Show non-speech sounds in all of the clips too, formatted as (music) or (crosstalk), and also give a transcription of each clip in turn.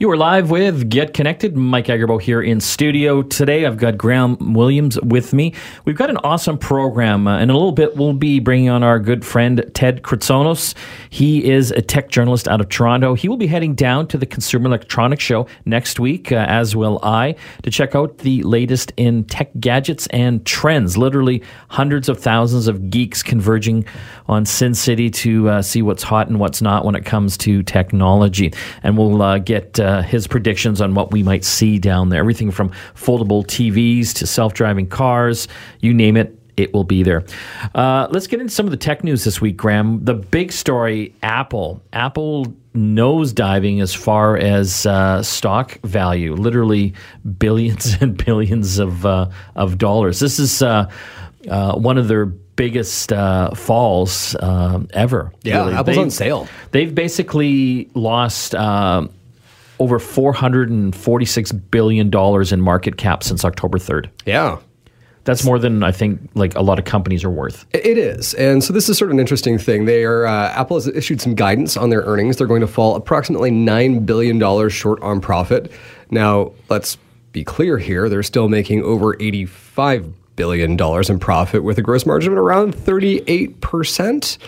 You are live with Get Connected. Mike Agerbo here in studio. Today I've got Graham Williams with me. We've got an awesome program. Uh, in a little bit, we'll be bringing on our good friend Ted Kritsonis. He is a tech journalist out of Toronto. He will be heading down to the Consumer Electronics Show next week, uh, as will I, to check out the latest in tech gadgets and trends. Literally hundreds of thousands of geeks converging on Sin City to uh, see what's hot and what's not when it comes to technology. And we'll uh, get uh, his predictions on what we might see down there. Everything from foldable TVs to self driving cars, you name it. It will be there. Uh, let's get into some of the tech news this week, Graham. The big story Apple. Apple nosediving as far as uh, stock value, literally billions (laughs) and billions of, uh, of dollars. This is uh, uh, one of their biggest uh, falls um, ever. Yeah, really. Apple's They've- on sale. They've basically lost um over $446 billion in market cap since October 3rd. Yeah. That's more than I think like a lot of companies are worth. It is, and so this is sort of an interesting thing. They are uh, Apple has issued some guidance on their earnings. They're going to fall approximately nine billion dollars short on profit. Now, let's be clear here: they're still making over eighty-five billion dollars in profit with a gross margin of around thirty-eight percent.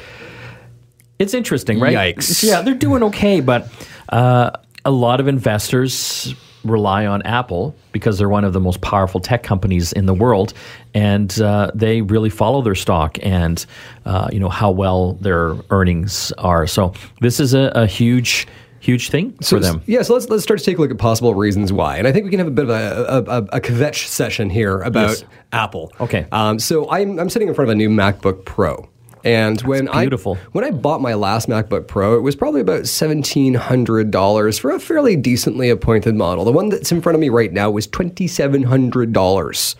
It's interesting, right? Yikes. Yeah, they're doing okay, but uh, a lot of investors rely on Apple because they're one of the most powerful tech companies in the world, and uh, they really follow their stock and uh, you know how well their earnings are. So this is a, a huge, huge thing for them. Yeah, so let's let's start to take a look at possible reasons why, and I think we can have a bit of a a, a, a kvetch session here about Yes. Apple. Okay. Um, so I'm I'm sitting in front of a new MacBook Pro. And when beautiful. I when I bought my last MacBook Pro, it was probably about seventeen hundred dollars for a fairly decently appointed model. The one that's in front of me right now was twenty seven hundred dollars,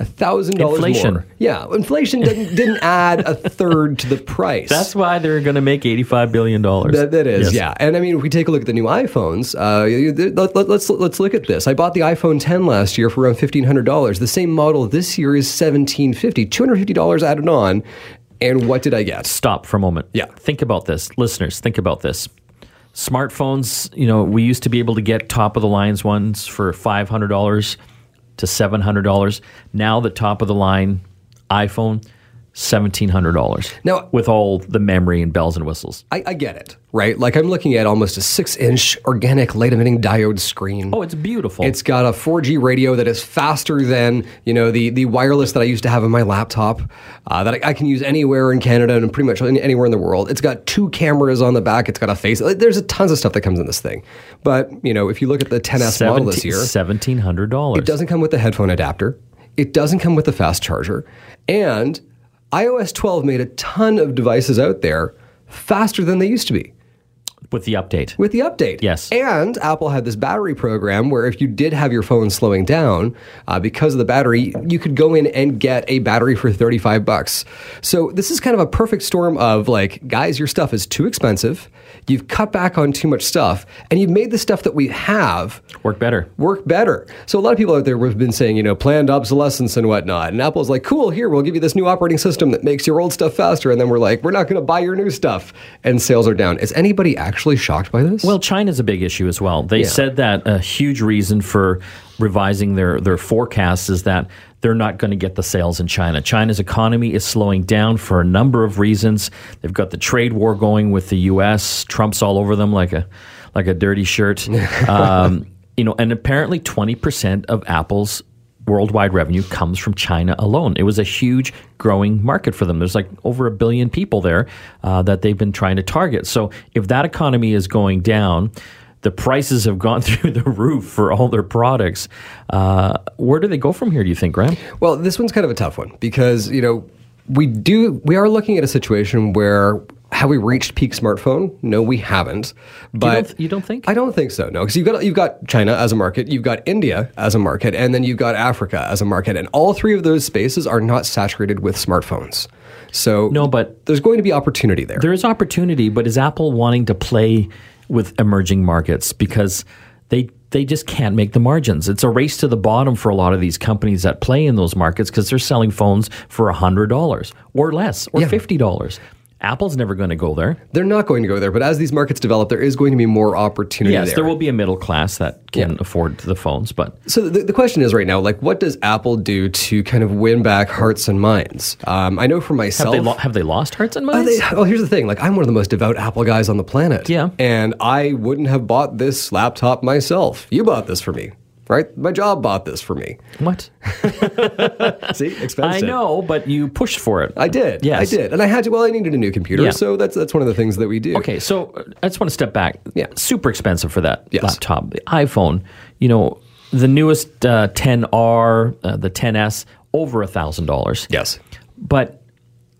a thousand dollars Inflation. more. Yeah, inflation didn't (laughs) didn't add a third to the price. That's why they're going to make eighty-five billion dollars. That, that is, yeah. And I mean, if we take a look at the new iPhones, uh, let, let, let's let's look at this. I bought the iPhone 10 last year for around fifteen hundred dollars. The same model this year is seventeen fifty. Two hundred fifty dollars added on. And what did I get? Stop for a moment. Yeah. Think about this, listeners. Think about this. Smartphones. You know, we used to be able to get top of the lines ones for five hundred dollars to seven hundred dollars. Now the top of the line iPhone. Seventeen hundred dollars. Now- with all the memory and bells and whistles. I, I get it, right? Like I'm looking at almost a six-inch organic light-emitting diode screen. Oh, it's beautiful. It's got a 4G radio that is faster than you know the the wireless that I used to have in my laptop uh, that I, I can use anywhere in Canada and pretty much anywhere in the world. It's got two cameras on the back. It's got a face. There's a tons of stuff that comes in this thing. But you know, if you look at the 10s model this year, Seventeen hundred dollars. it doesn't come with the headphone adapter. It doesn't come with the fast charger. And iOS 12 made a ton of devices out there faster than they used to be with the update. with the update. Yes. And Apple had this battery program where if you did have your phone slowing down uh, because of the battery, you could go in and get a battery for 35 bucks. So this is kind of a perfect storm of like, guys, your stuff is too expensive. You've cut back on too much stuff, and you've made the stuff that we have Work better. work better. So a lot of people out there have been saying, you know, planned obsolescence and whatnot. And Apple's like, cool, here, we'll give you this new operating system that makes your old stuff faster. And then we're like, we're not going to buy your new stuff. And sales are down. Is anybody actually shocked by this? Well, China's a big issue as well. They said that a huge reason for revising their, their forecasts is that they're not going to get the sales in China. China's economy is slowing down for a number of reasons. They've got the trade war going with the U.S. Trump's all over them like a like a dirty shirt. (laughs) um, you know, and apparently twenty percent of Apple's worldwide revenue comes from China alone. It was a huge growing market for them. There's like over a billion people there uh, that they've been trying to target. So if that economy is going down, the prices have gone (laughs) through the roof for all their products. Uh, where do they go from here? Do you think, Graham? Well, this one's kind of a tough one because you know we do we are looking at a situation where have we reached peak smartphone? No, we haven't. But don't th- you don't think? I don't think so. No, because you've got you've got China as a market, you've got India as a market, and then you've got Africa as a market, and all three of those spaces are not saturated with smartphones. So No, but there's going to be opportunity there. There is opportunity, but is Apple wanting to play with emerging markets because they they just can't make the margins. It's a race to the bottom for a lot of these companies that play in those markets because they're selling phones for hundred dollars or less or Yeah. fifty dollars. Apple's never going to go there. They're not going to go there, but as these markets develop, there is going to be more opportunity Yes, there. there will be a middle class that can Yeah. afford the phones, but So the, the question is right now, like, what does Apple do to kind of win back hearts and minds? Um, I know for have myself, they lo- have they lost hearts and minds? they- well, here's the thing. Like, I'm one of the most devout Apple guys on the planet. Yeah. And I wouldn't have bought this laptop myself. You bought this for me, right? My job bought this for me. what? (laughs) See, expensive. I know, but you pushed for it. I did. Yes. I did. And I had to, well, I needed a new computer. Yeah. So that's that's one of the things that we do. Okay, so uh, I just want to step back. Yeah. Super expensive for that Yes. laptop. The iPhone, you know, the newest uh, 10R, uh, the 10S, over a thousand dollars. Yes. But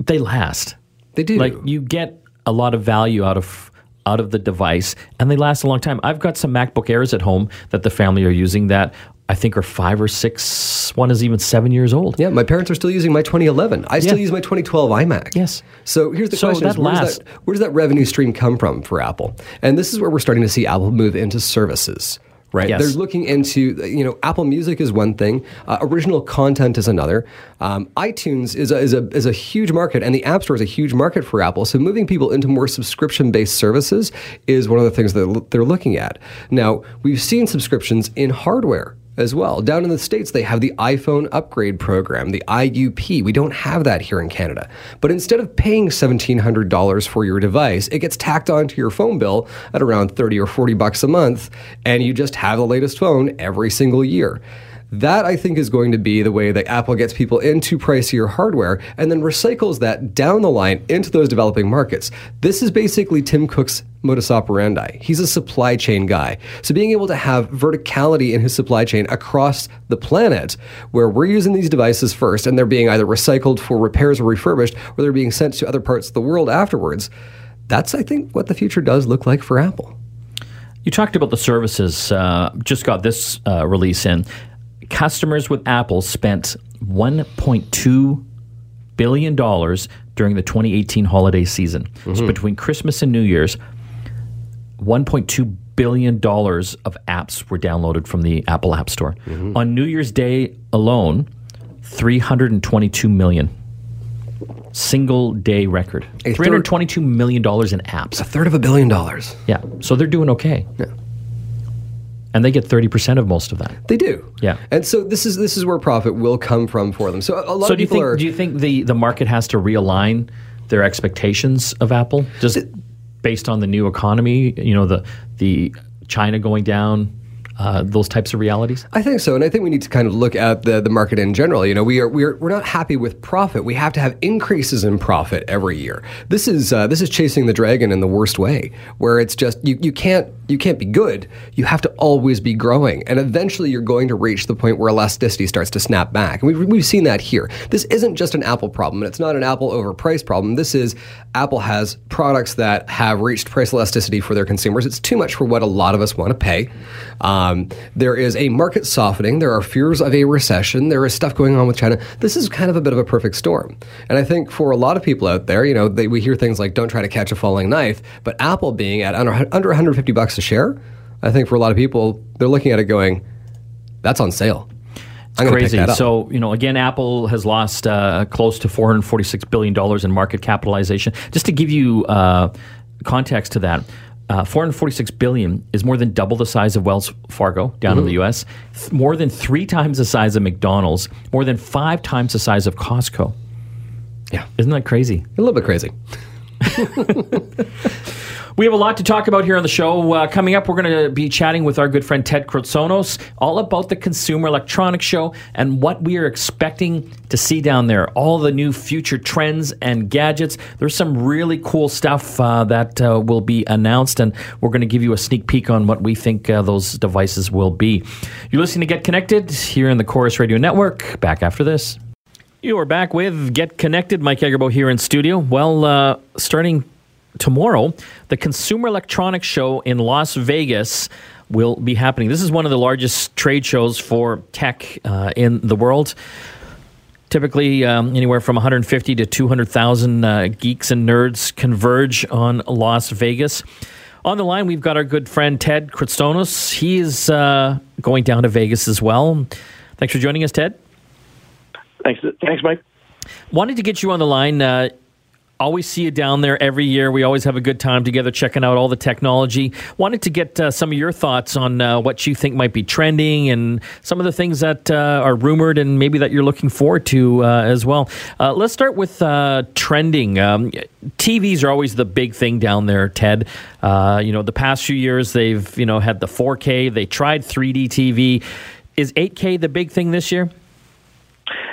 they last. They do. Like you get a lot of value out of out of the device, and they last a long time. I've got some MacBook Airs at home that the family are using that I think are five or six. One is even seven years old. Yeah, my parents are still using my 2011. I still Yeah. use my 2012 iMac. Yes. So here's the So question: is where, does that, where does that revenue stream come from for Apple? And this is where we're starting to see Apple move into services. Right, Yes. they're looking into you know Apple Music is one thing, uh, original content is another. Um, iTunes is a, is a is a huge market, and the App Store is a huge market for Apple. So moving people into more subscription based services is one of the things that they're looking at. Now we've seen subscriptions in hardware as well. Down in the States, they have the iPhone upgrade program, the IUP. We don't have that here in Canada. But instead of paying $1,700 for your device, it gets tacked onto your phone bill at around 30 or 40 bucks a month, and you just have the latest phone every single year. That, I think, is going to be the way that Apple gets people into pricier hardware and then recycles that down the line into those developing markets. This is basically Tim Cook's modus operandi. He's a supply chain guy. So being able to have verticality in his supply chain across the planet, where we're using these devices first and they're being either recycled for repairs or refurbished, or they're being sent to other parts of the world afterwards, that's, I think, what the future does look like for Apple. You talked about the services. Uh, just got this uh, release in. Customers with Apple spent 1.2 billion dollars during the 2018 holiday season. So mm-hmm. between Christmas and New Year's, 1.2 billion dollars of apps were downloaded from the Apple App Store. Mm-hmm. On New Year's Day alone, 322 million. Single day record. 322 million dollars in apps. A third of a billion dollars. Yeah. So they're doing okay. And they get 30% of most of that. They do. Yeah. And so this is this is where profit will come from for them. So a, lot So of do you people think are do you think the, the market has to realign their expectations of Apple just based on the new economy, you know, the the China going down, uh, those types of realities? I think so, and I think we need to kind of look at the, the market in general. You know, we are we are we're not happy with profit. We have to have increases in profit every year. This is uh, this is chasing the dragon in the worst way, where it's just you, you can't you can't be good. You have to always be growing, and eventually you're going to reach the point where elasticity starts to snap back. And we've we've seen that here. This isn't just an Apple problem, and it's not an Apple overpriced problem. This is Apple has products that have reached price elasticity for their consumers. It's too much for what a lot of us want to pay. Um, there is a market softening. There are fears of a recession. There is stuff going on with China. This is kind of a bit of a perfect storm. And I think for a lot of people out there, you know, they, we hear things like "Don't try to catch a falling knife," but Apple being at under, under 150 bucks a share, I think for a lot of people, they're looking at it going, "That's on sale." Pick Crazy. So, you know, again, Apple has lost uh, close to $446 billion in market capitalization. Just to give you uh, context to that, uh, 446 billion is more than double the size of Wells Fargo down in the Mm-hmm. U.S., th- more than three times the size of McDonald's, more than five times the size of Costco. Yeah. Isn't that crazy? a little bit crazy. (laughs) (laughs) We have a lot to talk about here on the show. Uh, coming up, we're going to be chatting with our good friend Ted Kritsonis all about the Consumer Electronics Show and what we are expecting to see down there. All the new future trends and gadgets. There's some really cool stuff uh, that uh, will be announced, and we're going to give you a sneak peek on what we think uh, those devices will be. You're listening to Get Connected here in the Corus Radio Network. Back after this. You are back with Get Connected. Mike Agerbo here in studio. Well, uh, starting tomorrow, the Consumer Electronics Show in Las Vegas will be happening. This is one of the largest trade shows for tech uh, in the world. Typically, um, anywhere from 150 to 200,000 uh, geeks and nerds converge on Las Vegas. On the line, we've got our good friend Ted Kritsonis. He is uh, going down to Vegas as well. Thanks for joining us, Ted. Thanks, thanks, Mike. Wanted to get you on the line. Uh, Always see you down there every year. We always have a good time together checking out all the technology. Wanted to get uh, some of your thoughts on uh, what you think might be trending and some of the things that uh, are rumored and maybe that you're looking forward to uh, as well. Uh, let's start with uh, trending. Um, TVs are always the big thing down there, Ted. you know, the past few years they've you know had the 4K. They tried 3D TV. Is 8K the big thing this year?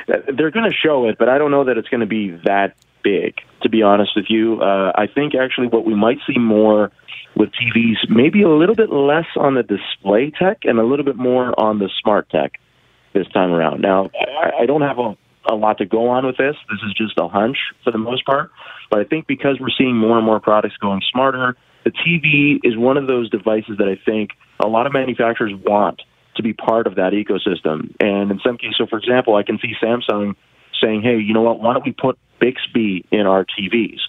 They're going to show it, but I don't know that it's going to be that big, to be honest with you. Uh, I think actually what we might see more with TVs, maybe a little bit less on the display tech and a little bit more on the smart tech this time around. Now, I, I don't have a, a lot to go on with this. This is just a hunch for the most part. But I think because we're seeing more and more products going smarter, the TV is one of those devices that I think a lot of manufacturers want to be part of that ecosystem. And in some cases, so for example, I can see Samsung saying, hey, you know what, why don't we put Bixby in our TVs?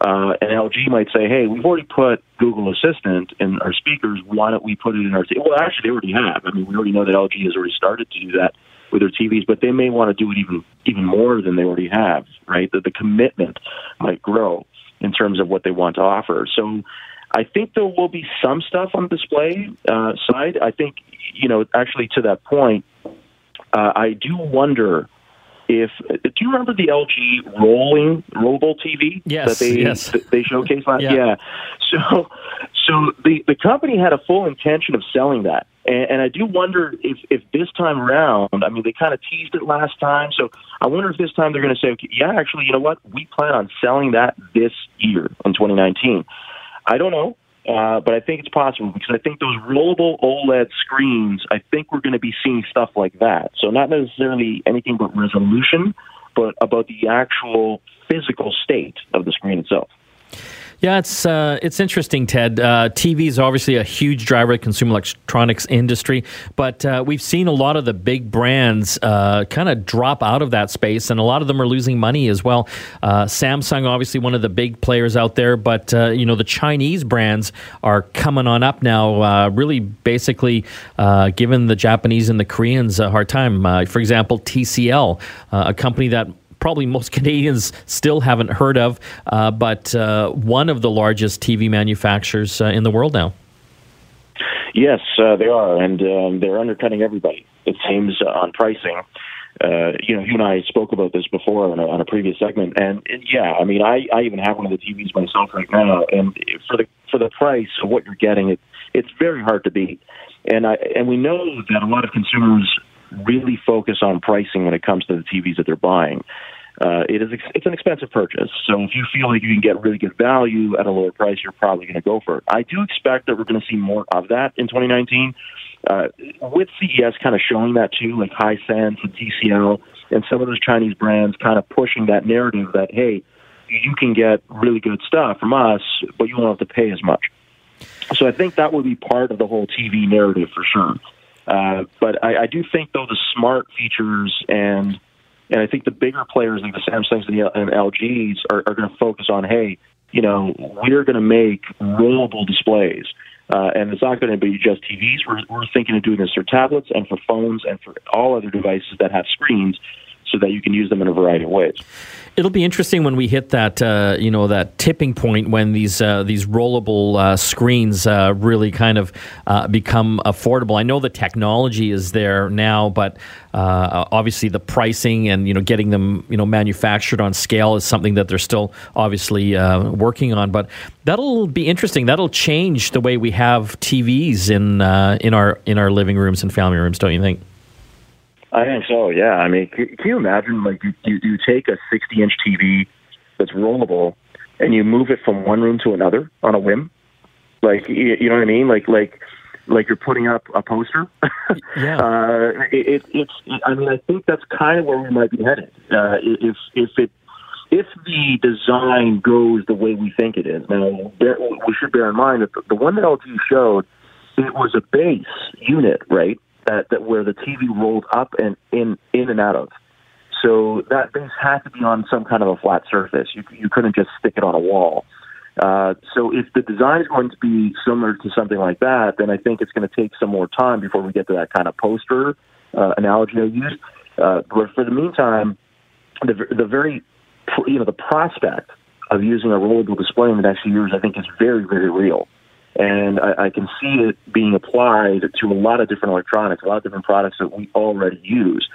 Uh, and LG might say, hey, we've already put Google Assistant in our speakers. Why don't we put it in our TV? Well, actually, they already have. I mean, we already know that LG has already started to do that with their TVs, but they may want to do it even even more than they already have, right? That the commitment might grow in terms of what they want to offer. So I think there will be some stuff on display uh, side. I think, you know, actually to that point, uh, I do wonder if do you remember the LG rolling rollable TV yes, that they yes. they showcased last? yeah. yeah. So so the the company had a full intention of selling that, and, and I do wonder if if this time around, I mean, they kind of teased it last time, so I wonder if this time they're going to say, okay, yeah, actually, you know what, we plan on selling that this year in 2019. I don't know. Uh, but I think it's possible because I think those rollable OLED screens, I think we're going to be seeing stuff like that. So not necessarily anything but resolution, but about the actual physical state of the screen itself. Yeah, it's uh, it's interesting, Ted. Uh, TV is obviously a huge driver of the consumer electronics industry, but uh, we've seen a lot of the big brands uh, kind of drop out of that space, and a lot of them are losing money as well. Uh, Samsung, obviously one of the big players out there, but uh, you know the Chinese brands are coming on up now, really basically giving the Japanese and the Koreans a hard time. for example, TCL, a company that probably most (laughs) Canadians still haven't heard of, uh, but uh, one of the largest TV manufacturers uh, in the world now. Yes, uh, they are, and um, they're undercutting everybody. It seems uh, on pricing. You know, you and I spoke about this before on a, on a previous segment, and, and yeah, I mean, I, I even have one of the TVs myself right now, and for the for the price of what you're getting, it it's very hard to beat. And I and we know that a lot of consumers really focus on pricing when it comes to the TVs that they're buying. Uh, it is it's an expensive purchase, so if you feel like you can get really good value at a lower price, you're probably going to go for it. I do expect that we're going to see more of that in 2019, uh, with CES kind of showing that too, like Hisense and TCL and some of those Chinese brands kind of pushing that narrative that hey, you can get really good stuff from us, but you won't have to pay as much. So I think that would be part of the whole TV narrative for sure. Uh, but I, I do think, though, the smart features and and I think the bigger players like the Samsungs and, the, and LGs are, are going to focus on, hey, you know, we're going to make rollable displays. Uh, and it's not going to be just TVs. We're, we're thinking of doing this for tablets and for phones and for all other devices that have screens so that you can use them in a variety of ways. It'll be interesting when we hit that uh, you know that tipping point when these uh, these rollable uh, screens uh, really kind of uh, become affordable. I know the technology is there now, but uh, obviously the pricing and you know getting them you know manufactured on scale is something that they're still obviously working on. But that'll be interesting. That'll change the way we have TVs in in our in our living rooms and family rooms, don't you think? I think so. Yeah. I mean, can, can you imagine like you, you you take a 60 inch TV that's rollable and you move it from one room to another on a whim? Like you, you know what I mean? Like like like you're putting up a poster. (laughs) yeah. Uh, it, it, it's. I mean, I think that's kind of where we might be headed. Uh, if if it if the design goes the way we think it is. Now, we should bear in mind that the, the one that LG showed, it was a base unit, right? That, that where the TV rolled up and in in and out of. So that base had to be on some kind of a flat surface. You you couldn't just stick it on a wall. Uh, so if the design is going to be similar to something like that, then I think it's going to take some more time before we get to that kind of poster uh, analogy I used. Uh, but for the meantime, the the very you know the prospect of using a rollable display in the next few years, I think is very, very real. And I, I can see it being applied to a lot of different electronics, a lot of different products that we already use.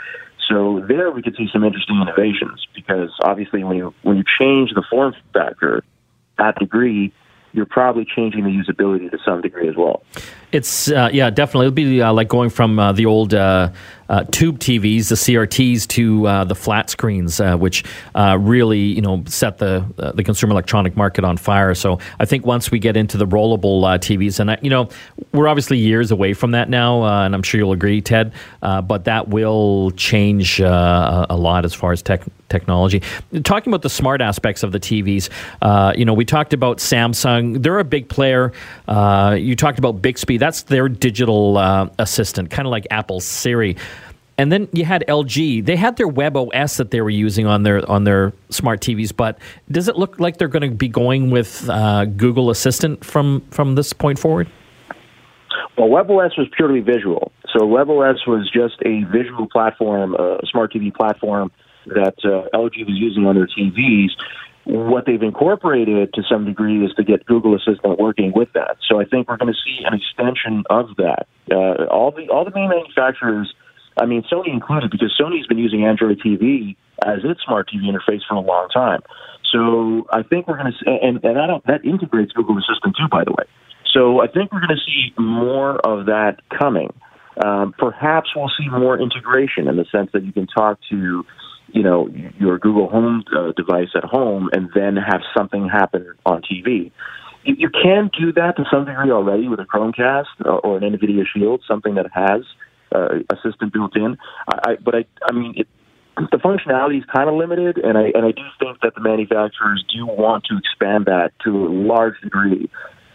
So there we could see some interesting innovations because obviously when you when you change the form factor that degree, you're probably changing the usability to some degree as well. It's uh, yeah, definitely. It'll be uh, like going from uh, the old uh, uh, tube TVs, the CRTs, to uh, the flat screens, which really you know set the the consumer electronic market on fire. So I think once we get into the rollable TVs, and I, you know we're obviously years away from that now, and I'm sure you'll agree, Ted. but that will change a lot as far as tech technology. Talking about the smart aspects of the TVs, you know we talked about Samsung. They're a big player. you talked about Bixby that's their digital uh, assistant, kind of like Apple's Siri. And then you had LG. They had their Web OS that they were using on their on their smart TVs. But does it look like they're going to be going with uh, Google Assistant from from this point forward? Well, WebOS was purely visual. So WebOS was just a visual platform, a smart TV platform that uh, LG was using on their TVs. What they've incorporated to some degree is to get Google Assistant working with that. So I think we're going to see an extension of that. Uh, all the all the main manufacturers, I mean Sony included, because Sony's been using Android TV as its smart TV interface for a long time. So I think we're going to and, and that that integrates Google Assistant too, by the way. So I think we're going to see more of that coming. Um, perhaps we'll see more integration in the sense that you can talk to you know your Google Home uh, device at home and then have something happen on TV. You, you can do that to some degree already with a Chromecast or, or an NVIDIA Shield, something that has uh, Assistant built in. I, I, but I, I mean, it, the functionality is kind of limited, and I and I do think that the manufacturers do want to expand that to a large degree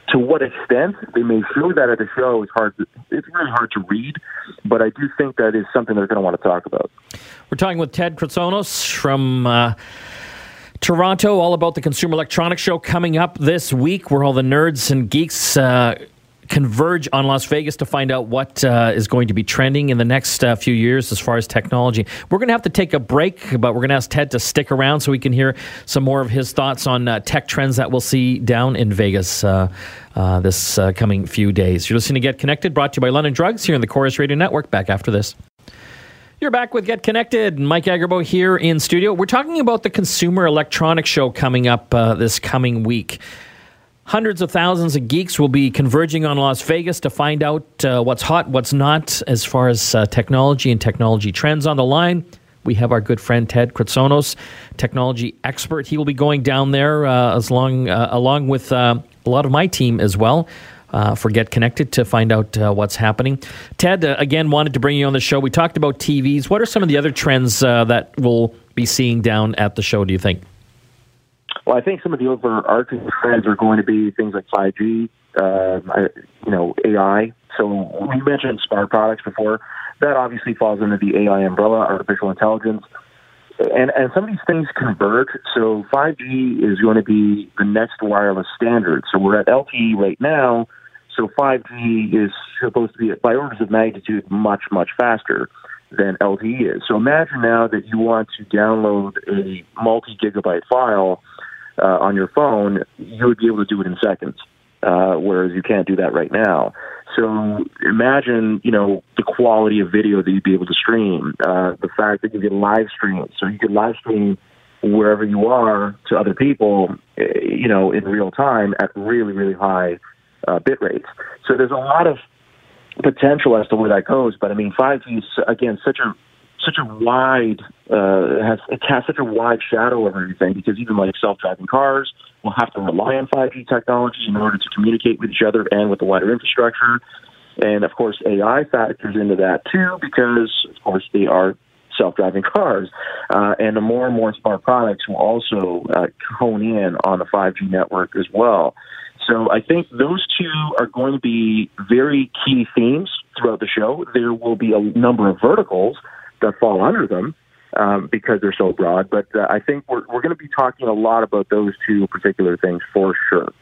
to what extent they may show that at the show is hard. To, it's really hard to read, but I do think that is something they're going to want to talk about. We're talking with Ted Kritsonis from. Uh, Toronto, all about the Consumer Electronics Show coming up this week, where all the nerds and geeks uh, converge on Las Vegas to find out what uh, is going to be trending in the next uh, few years as far as technology. We're going to have to take a break, but we're going to ask Ted to stick around so we can hear some more of his thoughts on uh, tech trends that we'll see down in Vegas uh, uh, this uh, coming few days. You're listening to Get Connected, brought to you by London Drugs here in the Corus Radio Network. Back after this. You're back with Get Connected. Mike Agerbo here in studio. We're talking about the Consumer Electronics Show coming up this coming week. Hundreds of thousands of geeks will be converging on Las Vegas to find out uh, what's hot, what's not, as far as uh, technology and technology trends on the line. We have our good friend Ted Kritsonis, technology expert. He will be going down there uh, as long, uh, along with uh, a lot of my team as well. Uh, for Get Connected to find out uh, what's happening. Ted, uh, again, wanted to bring you on the show. We talked about TVs. What are some of the other trends that we'll be seeing down at the show, do you think? Well, I think some of the overarching trends are going to be things like 5G, uh, you know, AI. So we mentioned smart products before. That obviously falls under the AI umbrella, artificial intelligence. And, and some of these things converge. So 5G is going to be the next wireless standard. So we're at LTE right now. So 5G is supposed to be, by orders of magnitude, much, much faster than LTE is. So imagine now that you want to download a multi gigabyte file uh, on your phone, you would be able to do it in seconds, uh, whereas you can't do that right now. So imagine, you know, the quality of video that you'd be able to stream, uh, the fact that you can live stream, so you can live stream wherever you are to other people, eh, you know, in real time at really, really high uh, bit rates. So there's a lot of potential as to where that goes. But I mean, 5G is again such a such a wide uh, has it casts such a wide shadow over everything because even like self-driving cars will have to rely on 5G technology in order to communicate with each other and with the wider infrastructure. And of course, AI factors into that too because of course they are self-driving cars, uh, and the more and more smart products will also uh, hone in on the 5G network as well. So I think those two are going to be very key themes throughout the show. There will be a number of verticals that fall under them um, because they're so broad. But uh, I think we're, we're going to be talking a lot about those two particular things for sure.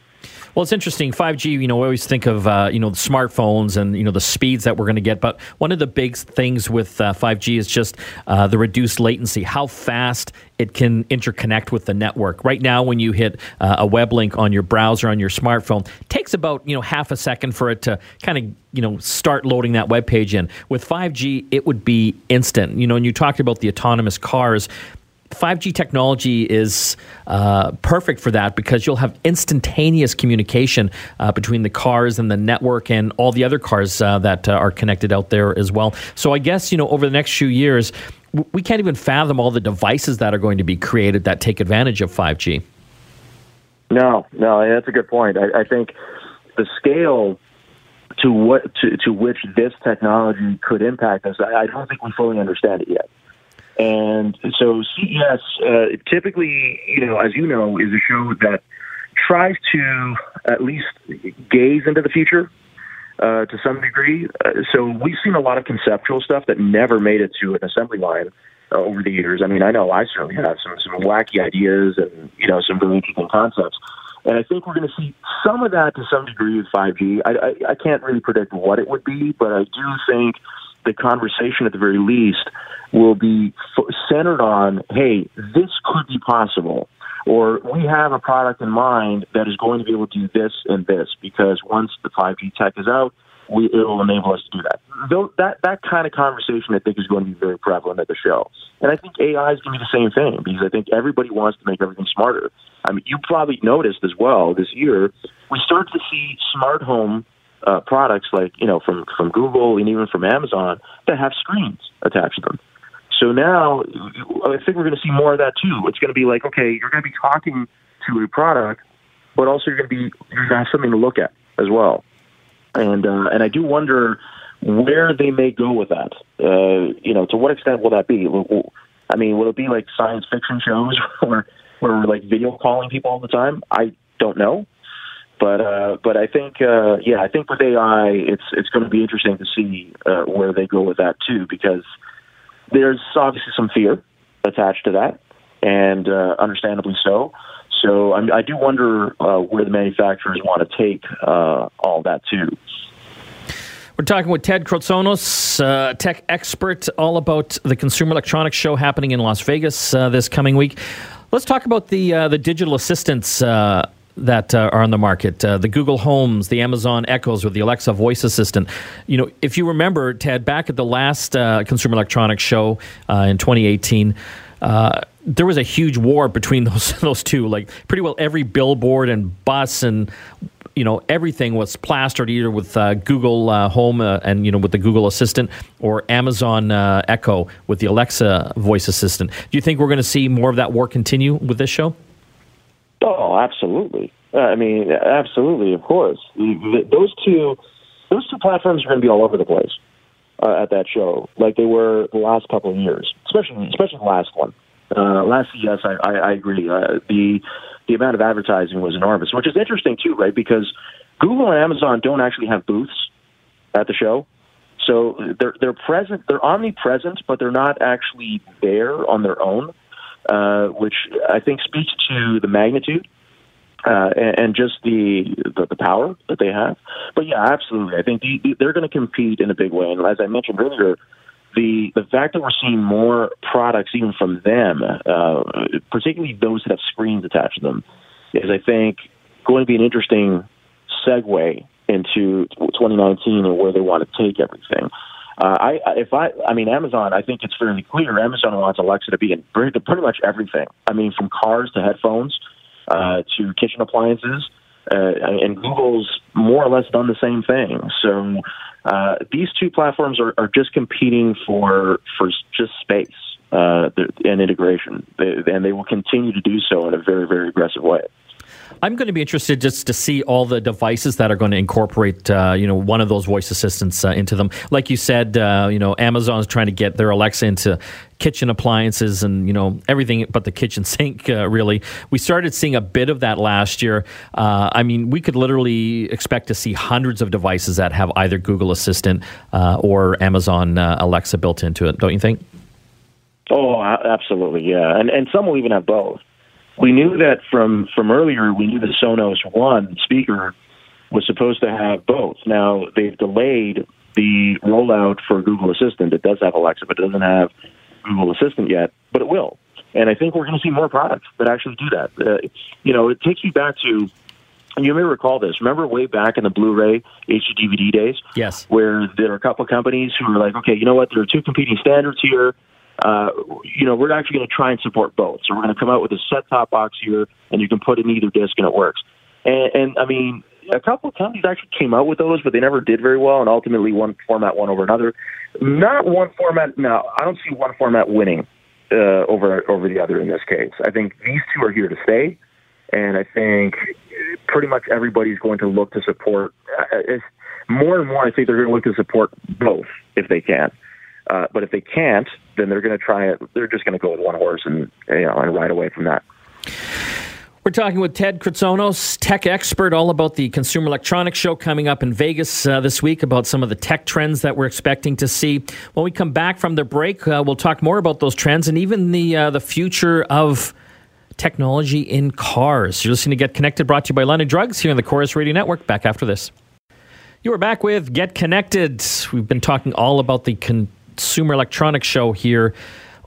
Well, it's interesting. 5G, you know, we always think of, uh, you know, the smartphones and, you know, the speeds that we're going to get. But one of the big things with uh, 5G is just uh, the reduced latency, how fast it can interconnect with the network. Right now, when you hit uh, a web link on your browser on your smartphone, takes about, you know, half a second for it to kind of, you know, start loading that web page in. With 5G, it would be instant. You know, and you talked about the autonomous cars. 5G technology is uh, perfect for that because you'll have instantaneous communication uh, between the cars and the network and all the other cars uh, that uh, are connected out there as well. So I guess you know over the next few years, we can't even fathom all the devices that are going to be created that take advantage of 5G. No, no, that's a good point. I, I think the scale to what to, to which this technology could impact us, I, I don't think we fully understand it yet. And so CES uh, typically, you know, as you know, is a show that tries to at least gaze into the future uh, to some degree. Uh, so we've seen a lot of conceptual stuff that never made it to an assembly line uh, over the years. I mean, I know I certainly have some some wacky ideas and you know some really interesting concepts. And I think we're going to see some of that to some degree with 5G. I, I, I can't really predict what it would be, but I do think the conversation at the very least will be f- centered on, hey, this could be possible. Or we have a product in mind that is going to be able to do this and this because once the 5G tech is out, we, it will enable us to do that. That that kind of conversation, I think, is going to be very prevalent at the show. And I think AI is going to be the same thing because I think everybody wants to make everything smarter. I mean, you probably noticed as well this year, we start to see smart home uh, products like you know from from Google and even from Amazon that have screens attached to them. So now I think we're going to see more of that too. It's going to be like, okay, you're going to be talking to a product, but also you're going to be you're going to have something to look at as well. And uh, and I do wonder where they may go with that. Uh, you know, to what extent will that be? I mean, will it be like science fiction shows where where we're like video calling people all the time? I don't know. But uh, but I think uh, yeah, I think with AI, it's it's going to be interesting to see uh, where they go with that too, because there's obviously some fear attached to that, and uh, understandably so. So I, I do wonder uh, where the manufacturers want to take uh, all that too. We're talking with Ted Kritsonis, uh, tech expert, all about the Consumer Electronics Show happening in Las Vegas uh, this coming week. Let's talk about the uh, the digital assistants uh, that uh, are on the market uh, the Google Homes, the Amazon Echoes, or the Alexa voice assistant. You know, if you remember, Ted, back at the last uh, Consumer Electronics Show uh, in 2018. Uh, there was a huge war between (laughs) those those two. Like pretty well every billboard and bus and you know everything was plastered either with uh, Google Home and you know with the Google Assistant or Amazon Echo with the Alexa voice assistant. Do you think we're going to see more of that war continue with this show? Oh, absolutely. Uh, I mean, absolutely, of course. Those two, those two platforms are going to be all over the place uh, at that show, like they were the last couple of years, especially especially the last one. Uh, last yes, I, I, I agree. Uh, the the amount of advertising was enormous, which is interesting too, right? Because Google and Amazon don't actually have booths at the show, so they're they're present, they're omnipresent, but they're not actually there on their own uh, which I think speaks to the magnitude uh, and, and, just the, the, the power that they have. But yeah, absolutely, I think the, the, they're going to compete in a big way. And as I mentioned earlier, the the fact that we're seeing more products even from them, uh, particularly those that have screens attached to them, is I think going to be an interesting segue into 2019 and where they want to take everything. Uh, I if I I mean Amazon, I think it's fairly clear. Amazon wants Alexa to be in pretty, much everything. I mean, from cars to headphones uh, to kitchen appliances, uh, and Google's more or less done the same thing. So uh, these two platforms are, are just competing for for just space uh, and integration, and they will continue to do so in a very very aggressive way. I'm going to be interested just to see all the devices that are going to incorporate, uh, you know, one of those voice assistants uh, into them. Like you said, uh, you know, Amazon's trying to get their Alexa into kitchen appliances and you know everything but the kitchen (laughs) sink. Uh, really, we started seeing a bit of that last year. Uh, I mean, we could literally expect to see hundreds of devices that have either Google Assistant uh, or Amazon Alexa built into it. Don't you think? Oh, absolutely, yeah, and and some will even have both. We knew that from from earlier. We knew the Sonos One speaker was supposed to have both. Now they've delayed the rollout for Google Assistant. It does have Alexa, but it doesn't have Google Assistant yet, but it will. And I think we're going to see more products that actually do that. Uh, you know, it takes me back to you may recall this. Remember way back in the Blu-ray HD DVD days? Yes. Where there are a couple of companies who were like, okay, you know what? There are two competing standards here. Uh, you know, we're actually going to try and support both. So we're going to come out with a set-top box here, and you can put in either disc, and it works. And, and I mean, a couple of companies actually came out with those, but they never did very well, and ultimately one format won over another. Not one format. Now, I don't see one format winning uh, over over the other in this case. I think these two are here to stay, and I think pretty much everybody's going to look to support. Uh, more and more, I think they're going to look to support both if they can. Uh, but if they can't, then they're going to try it. They're just going to go with one horse and you know and ride away from that. We're talking with Ted Kritsonis, tech expert, all about the Consumer Electronics Show coming up in Vegas uh, this week, about some of the tech trends that we're expecting to see. When we come back from the break, uh, we'll talk more about those trends and even the uh, the future of technology in cars. You're listening to Get Connected, brought to you by London Drugs here on the Corus Radio Network. Back after this. You are back with Get Connected. We've been talking all about the Consumer Electronics Show here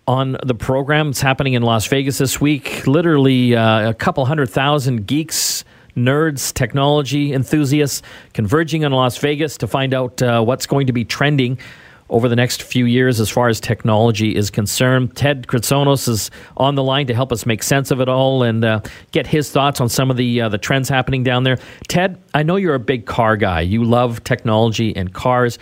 on the program. It's happening in Las Vegas this week. Literally uh, a couple hundred thousand geeks, nerds, technology enthusiasts converging on Las Vegas to find out uh, what's going to be trending over the next few years as far as technology is concerned. Ted Kritsonis is on the line to help us make sense of it all and uh, get his thoughts on some of the uh, the trends happening down there. Ted, I know you're a big car guy. You love technology and cars.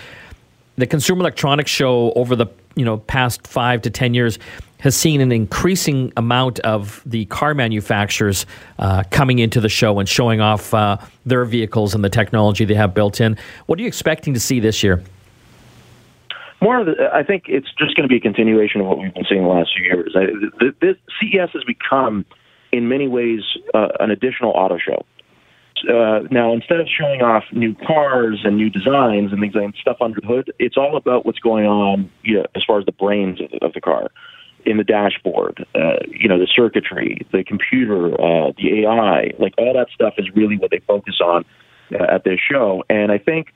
The Consumer Electronics Show over the you know past five to ten years has seen an increasing amount of the car manufacturers uh, coming into the show and showing off uh, their vehicles and the technology they have built in. What are you expecting to see this year? More the, I think it's just going to be a continuation of what we've been seeing the last few years. I, the, CES has become, in many ways, uh, an additional auto show. Uh, now, instead of showing off new cars and new designs and things like stuff under the hood, it's all about what's going on you know, as far as the brains of the, of the car, in the dashboard, uh, you know, the circuitry, the computer, uh, the AI, like all that stuff is really what they focus on uh, at this show. And I think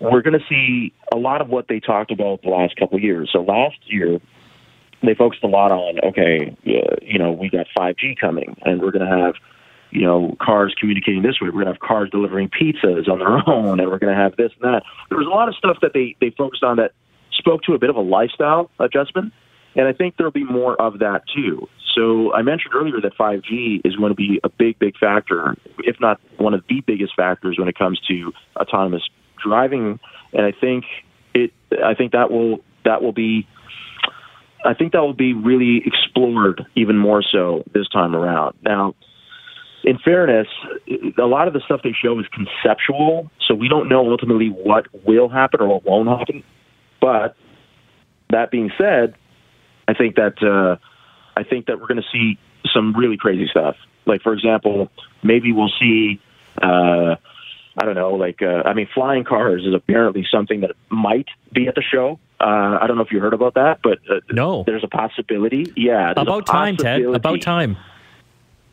we're going to see a lot of what they talked about the last couple of years. So last year, they focused a lot on okay, uh, you know, we got 5G coming, and we're going to have you know, cars communicating this way. We're going to have cars delivering pizzas on their (laughs) own, and we're going to have this and that. There was a lot of stuff that they, they focused on that spoke to a bit of a lifestyle adjustment, and I think there'll be more of that too. So I mentioned earlier that 5G is going to be a big, big factor, if not one of the biggest factors when it comes to autonomous driving. And I think it, I think that will that will be I think that will be really explored even more so this time around. Now, in fairness, a lot of the stuff they show is conceptual, so we don't know ultimately what will happen or what won't happen. But that being said, I think that uh, I think that we're going to see some really crazy stuff. Like for example, maybe we'll see. Uh, I don't know, like uh, I mean, flying cars is apparently something that might be at the show. Uh, I don't know if you heard about that, but uh, no, there's a possibility. Yeah, about time, Ted. About time.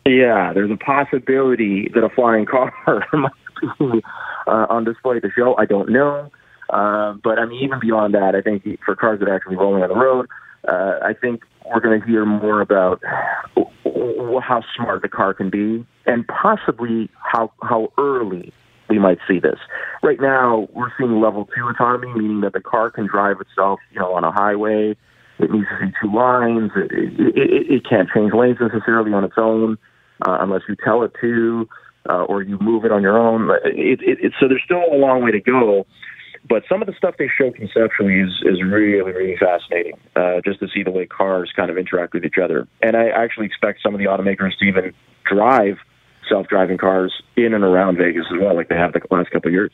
Yeah, there's a possibility that a flying car (laughs) might be uh, on display at the show. I don't know. Uh, but I mean, even beyond that, I think for cars that are actually rolling on the road, uh, I think we're going to hear more about how smart the car can be, and possibly how how early we might see this. Right now, we're seeing level two autonomy, meaning that the car can drive itself, you know, on a highway. It needs to see two lines. It, it, it, it can't change lanes necessarily on its own uh, unless you tell it to, uh, or you move it on your own. It, it, it, so there's still a long way to go. But some of the stuff they show conceptually is, is really, really fascinating, uh, just to see the way cars kind of interact with each other. And I actually expect some of the automakers to even drive self driving cars in and around Vegas as well, like they have the last couple of years.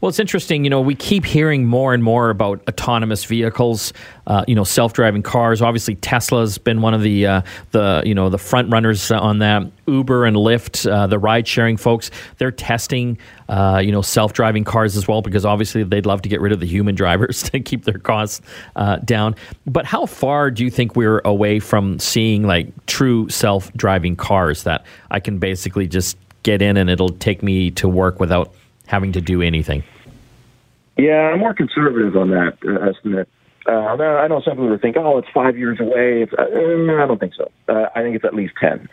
Well, it's interesting. You know, we keep hearing more and more about autonomous vehicles. Uh, you know, self-driving cars. Obviously, Tesla's been one of the uh, the you know the front runners on that. Uber and Lyft, uh, the ride-sharing folks, they're testing uh, you know self-driving cars as well because obviously they'd love to get rid of the human drivers (laughs) to keep their costs uh, down. But how far do you think we're away from seeing like true self-driving cars that I can basically just get in and it'll take me to work without having to do anything? Yeah, I'm more conservative on that uh, estimate. Uh, I know some people would think, oh, it's five years away. It's, uh, I don't think so. Uh, I think it's at least 10.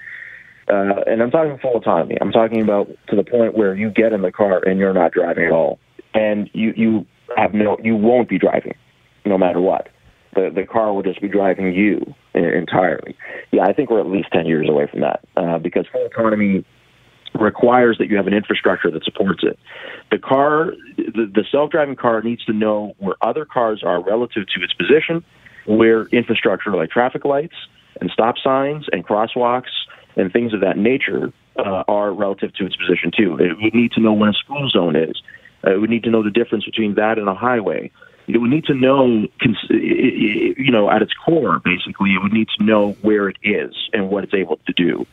Uh, and I'm talking full autonomy. I'm talking about to the point where you get in the car and you're not driving at all. And you, you have no, you won't be driving no matter what. The, the car will just be driving you entirely. Yeah, I think we're at least 10 years away from that uh, because full autonomy requires that you have an infrastructure that supports it. The car, the, the self-driving car needs to know where other cars are relative to its position, where infrastructure like traffic lights and stop signs and crosswalks and things of that nature uh, are relative to its position too. It would need to know when a school zone is. Uh, it would need to know the difference between that and a highway. It would need to know, you know, at its core, basically, it would need to know where it is and what it's able to do.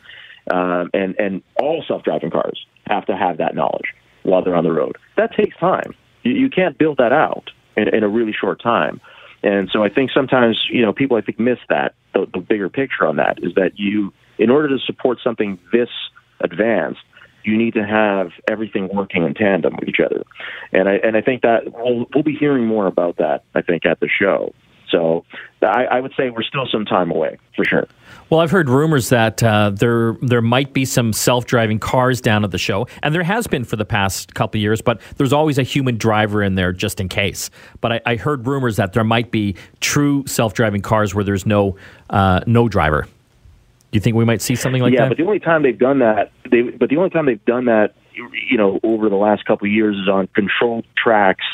Um, and and all self-driving cars have to have that knowledge while they're on the road. That takes time. You, you can't build that out in, in a really short time. And so I think sometimes you know people I think miss that the, the bigger picture on that is that you in order to support something this advanced you need to have everything working in tandem with each other. And I and I think that we'll we'll be hearing more about that. I think at the show. So I, I would say we're still some time away for sure. Well, I've heard rumors that uh, there there might be some self driving cars down at the show, and there has been for the past couple of years. But there's always a human driver in there just in case. But I, I heard rumors that there might be true self driving cars where there's no uh, no driver. Do you think we might see something like yeah, that? Yeah, but the only time they've done that, they but the only time they've done that, you know, over the last couple of years is on controlled tracks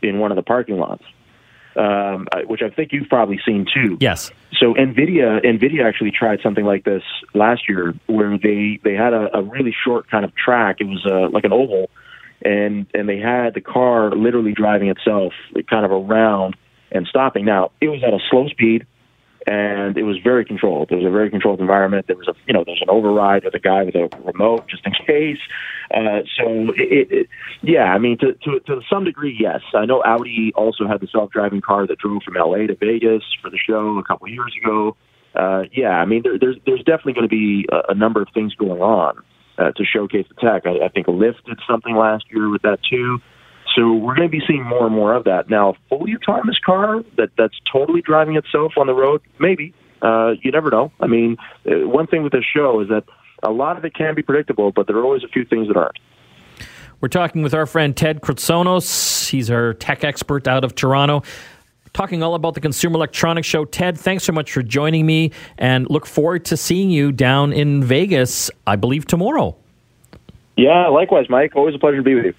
in one of the parking lots um, which I think you've probably seen too. Yes. So Nvidia, Nvidia actually tried something like this last year, where they they had a, a really short kind of track. It was uh, like an oval, and and they had the car literally driving itself, kind of around and stopping. Now it was at a slow speed, and it was very controlled. It was a very controlled environment. There was a you know there's an override with a guy with a remote just in case. Uh, so it, it, yeah, I mean to, to to some degree, yes. I know Audi also had the self driving car that drove from LA to Vegas for the show a couple of years ago. Uh, yeah, I mean there, there's there's definitely going to be a, a number of things going on uh, to showcase the tech. I, I think Lyft did something last year with that too. So we're going to be seeing more and more of that. Now, a fully autonomous car that that's totally driving itself on the road, maybe. Uh, you never know. I mean, uh, one thing with this show is that a lot of it can be predictable, but there are always a few things that aren't. We're talking with our friend Ted Kritsonis. He's our tech expert out of Toronto. Talking all about the Consumer Electronics Show. Ted, thanks so much for joining me and look forward to seeing you down in Vegas, I believe, tomorrow. Yeah, likewise, Mike. Always a pleasure to be with you.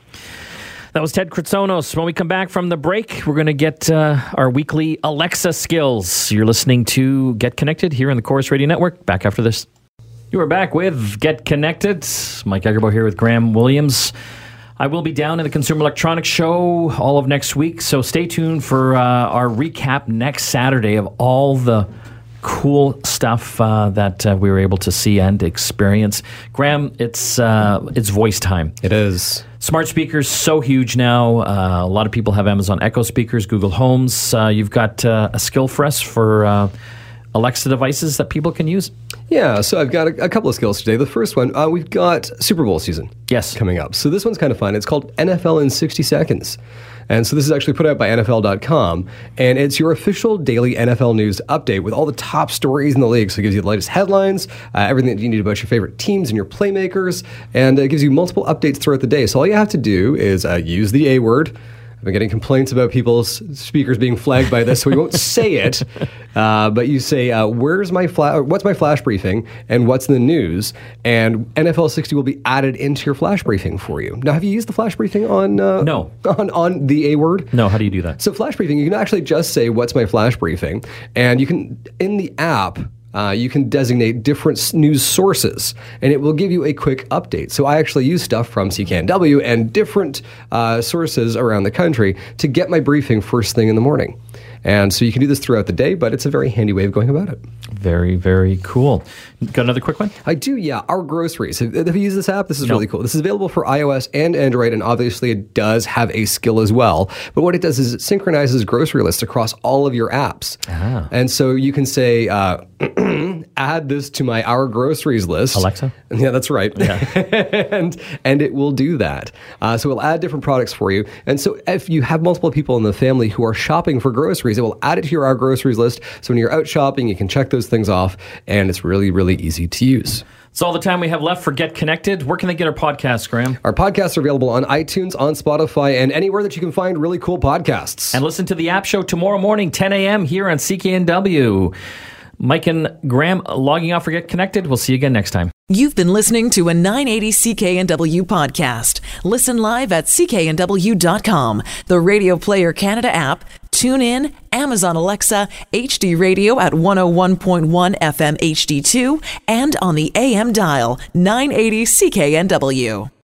That was Ted Kritsonis. When we come back from the break, we're going to get uh, our weekly Alexa skills. You're listening to Get Connected here on the Corus Radio Network. Back after this. You are back with Get Connected. Mike Agerbo here with Graham Williams. I will be down in the Consumer Electronics Show all of next week, so stay tuned for uh, our recap next Saturday of all the cool stuff uh, that uh, we were able to see and experience. Graham, it's uh, it's voice time. It is. Smart speakers so huge now. Uh, a lot of people have Amazon Echo speakers, Google Homes. Uh, you've got uh, a skill for us for Alexa devices that people can use. Yeah, so I've got a, a couple of skills today. The first one, we've got Super Bowl season. Yes, coming up. So this one's kind of fun. It's called NFL in 60 seconds. And so this is actually put out by NFL.com, and it's your official daily NFL news update with all the top stories in the league. So it gives you the latest headlines, uh, everything that you need about your favorite teams and your playmakers, and it gives you multiple updates throughout the day. So all you have to do is uh, use the A word I've been getting complaints about people's speakers being flagged by this, so we won't say it. (laughs) Uh, but you say, uh, "Where's my flash? What's my flash briefing? And what's in the news?" And NFL 60 will be added into your flash briefing for you. Now, have you used the flash briefing on? Uh, no. (laughs) On on the A word? No. How do you do that? So flash briefing, you can actually just say, "What's my flash briefing?" And you can in the app uh, you can designate different news sources and it will give you a quick update. So I actually use stuff from CKNW and different uh, sources around the country to get my briefing first thing in the morning. And so you can do this throughout the day, but it's a very handy way of going about it. Very, very cool. Got another quick one? I do, yeah. Our groceries. Have, have you used this app? This is really cool. This is available for iOS and Android, and obviously it does have a skill as well. But what it does is it synchronizes grocery lists across all of your apps. Ah. And so you can say, uh, (clears throat) add this to my Our Groceries list. Alexa? Yeah, that's right. Yeah. (laughs) and and it will do that. Uh, so it'll add different products for you. And so if you have multiple people in the family who are shopping for groceries, it will add it to your Our Groceries list. So when you're out shopping, you can check those things off, and it's really, really easy to use. It's all the time we have left for Get Connected. Where can they get our podcast, Graham? Our podcasts are available on iTunes, on Spotify, and anywhere that you can find really cool podcasts. And listen to the app show tomorrow morning, 10 a.m. here on CKNW. Mike and Graham logging off for Get Connected. We'll see you again next time. You've been listening to a 980 CKNW podcast. Listen live at cknw.com, the Radio Player Canada app, tune in, Amazon Alexa, HD Radio at 101.1 FM HD2, and on the AM dial 980 CKNW.